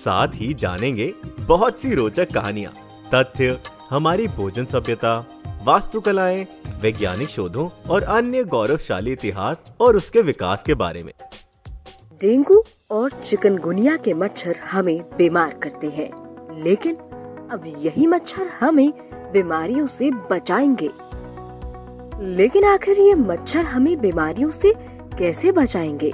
साथ ही जानेंगे बहुत सी रोचक कहानियाँ, तथ्य, हमारी भोजन सभ्यता, वास्तुकलाएँ, वैज्ञानिक शोधों और अन्य गौरवशाली इतिहास और उसके विकास के बारे में। डेंगू और चिकनगुनिया के मच्छर हमें बीमार करते हैं, लेकिन अब यही मच्छर हमें बीमारियों से बचाएँगे। लेकिन आखिर ये मच्छर हमें बीमारियों से कैसे बचाएँगे?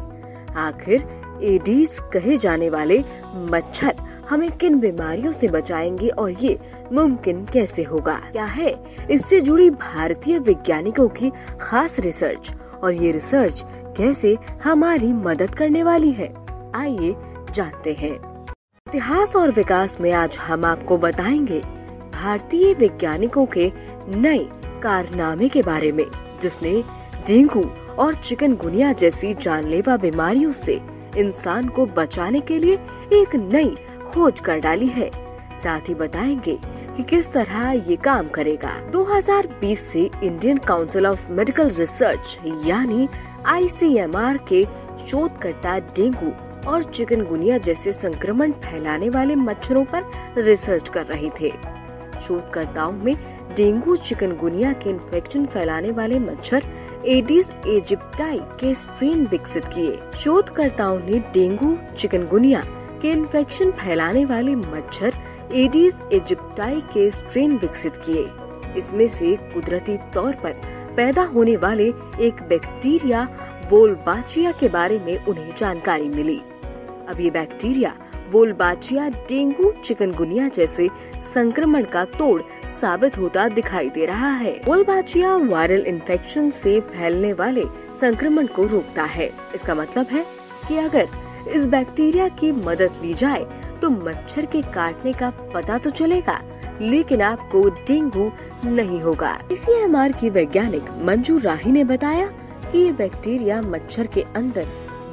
आखिर एडीज कहे जाने वाले मच्छर हमें किन बीमारियों से बचाएँगे और ये मुमकिन कैसे होगा? क्या है? इससे जुड़ी भारतीय वैज्ञानिकों की खास रिसर्च। और ये रिसर्च कैसे हमारी मदद करने वाली है? आइए जानते हैं। इतिहास और विकास में आज हम आपको बताएँगे भारतीय वैज्ञानिकों के नए कारनामे के बारे में, जिसने डेंगू और चिकनगुनिया जैसी जानलेवा बीमारियों से इंसान को बचाने के लिए एक नई खोज कर डाली है। साथ ही बताएँगे कि किस तरह ये काम करेगा। 2020 से Indian Council of Medical Research, यानी आईसीएमआर के शोधकर्ता डेंगू और चिकनगुनिया जैसे संक्रमण फैलाने वाले मच्छरों पर रिसर्च कर रहे थे। शोधकर्ताओं में डेंगू, चिकनगुनिया के इन्फेक्शन फैलाने वाले मच्छर एडिस एजिप्टाई के स्ट्रेन विकसित किए। शोधकर्ताओं ने डेंगू, चिकनगुनिया के इन्फेक्शन फैलाने वाले मच्छर एडीज एजिप्टाई के स्ट्रेन विकसित किए। इसमें से कुदरती तौर पर पैदा होने वाले एक बैक्टीरिया, बोलबाचिया के बारे में उन्हें जानकारी मिली। अब ये बैक्टीरिया वोलबाचिया, डेंगू, चिकनगुनिया जैसे संक्रमण का तोड़ साबित होता दिखाई दे रहा है। वोलबाचिया वायरल इन्फेक्शन से फैलने वाले संक्रमण को रोकता है। इसका मतलब है कि अगर इस बैक्टीरिया की मदद ली जाए तो मच्छर के काटने का पता तो चलेगा, लेकिन आपको डेंगू नहीं होगा। इसी एम की वैज्ञानिक मंजू राही ने बताया कि ये बैक्टीरिया मच्छर के अंदर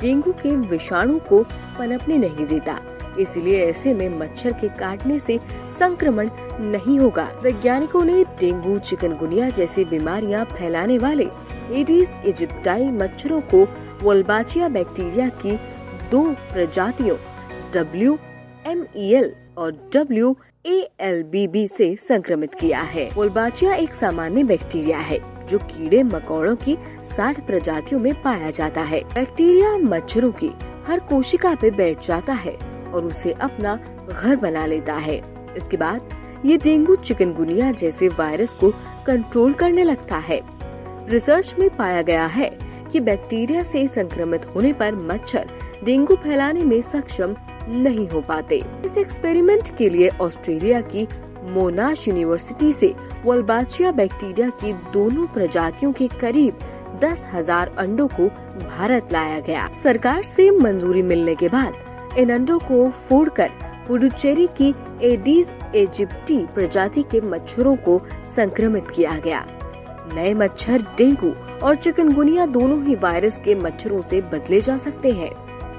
डेंगू के विषाणु को पनपने नहीं देता। इसलिए ऐसे में मच्छर के काटने से संक्रमण नहीं होगा। वैज्ञानिकों ने डेंगू चिकनगुनिया जैसी बीमारियाँ फैलाने वाले एडीज इजिप्टाई मच्छरों को वोल्बाचिया बैक्टीरिया की दो प्रजातियों, डब्ल्यू एम ई एल और W A L B B से संक्रमित किया है। वोल्बाचिया एक सामान्य बैक्टीरिया है। जो कीड़े मकोड़ों की 60 प्रजातियों में पाया जाता है। बैक्टीरिया मच्छरों की हर कोशिका पे बैठ जाता है और उसे अपना घर बना लेता है। इसके बाद ये डेंगू चिकनगुनिया जैसे वायरस को कंट्रोल करने लगता है। रिसर्च में पाया गया है कि बैक्टीरिया से संक्रमित होने पर मच्छर डेंगू फैलाने में सक्षम नहीं हो पाते। इस एक्सपेरिमेंट के लिए ऑस्ट्रेलिया की मोनाश यूनिवर्सिटी से वोल्बाचिया बैक्टीरिया की दोनों प्रजातियों के करीब दस हज़ार अंडों को भारत लाया गया। सरकार से मंजूरी मिलने के बाद इन अंडों को फोड़कर पुडुचेरी की एडीज एजिप्टी प्रजाति के मच्छरों को संक्रमित किया गया। नए मच्छर डेंगू और चिकनगुनिया दोनों ही वायरस के मच्छरों से बदले जा सकते हैं।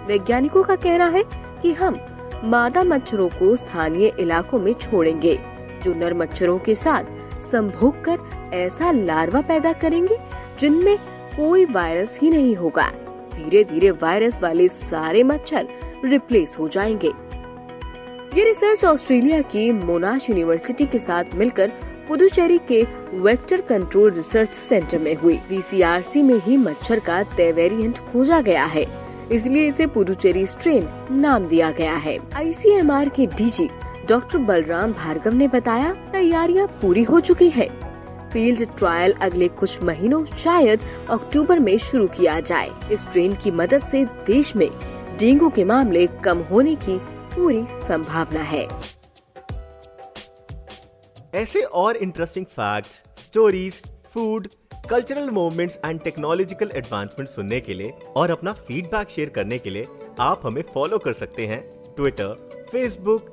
वैज्ञानिकों का कहना है कि हम मादा मच्छरों को स्थानीय इलाकों में छोड़ेंगे। जो नर मच्छरों के साथ संभोग कर ऐसा लार्वा पैदा करेंगे, जिनमें कोई वायरस ही नहीं होगा। धीरे धीरे वायरस वाले सारे मच्छर रिप्लेस हो जाएँगे। ये रिसर्च ऑस्ट्रेलिया की मोनाश यूनिवर्सिटी के साथ मिलकर पुदुचेरी के वेक्टर कंट्रोल रिसर्च सेंटर में हुई। वीसीआरसी में ही मच्छर का तय वेरिएंट खोजा गया है। इसलिए इसे पुदुचेरी स्ट्रेन नाम दिया गया है। आईसीएमआर के डीजी डॉक्टर बलराम भार्गव ने बताया, तैयारियाँ पूरी हो चुकी है। फ़ील्ड ट्रायल अगले कुछ महीनों, शायद अक्टूबर में शुरू किया जाए। इस ट्रेन की मदद से देश में डेंगू के मामले कम होने की पूरी संभावना है। ऐसे और interesting fact stories food cultural movements and technological advancement सुनने के लिए और अपना फीडबैक शेयर करने के लिए आप हमें फॉलो कर सकते हैं Twitter Facebook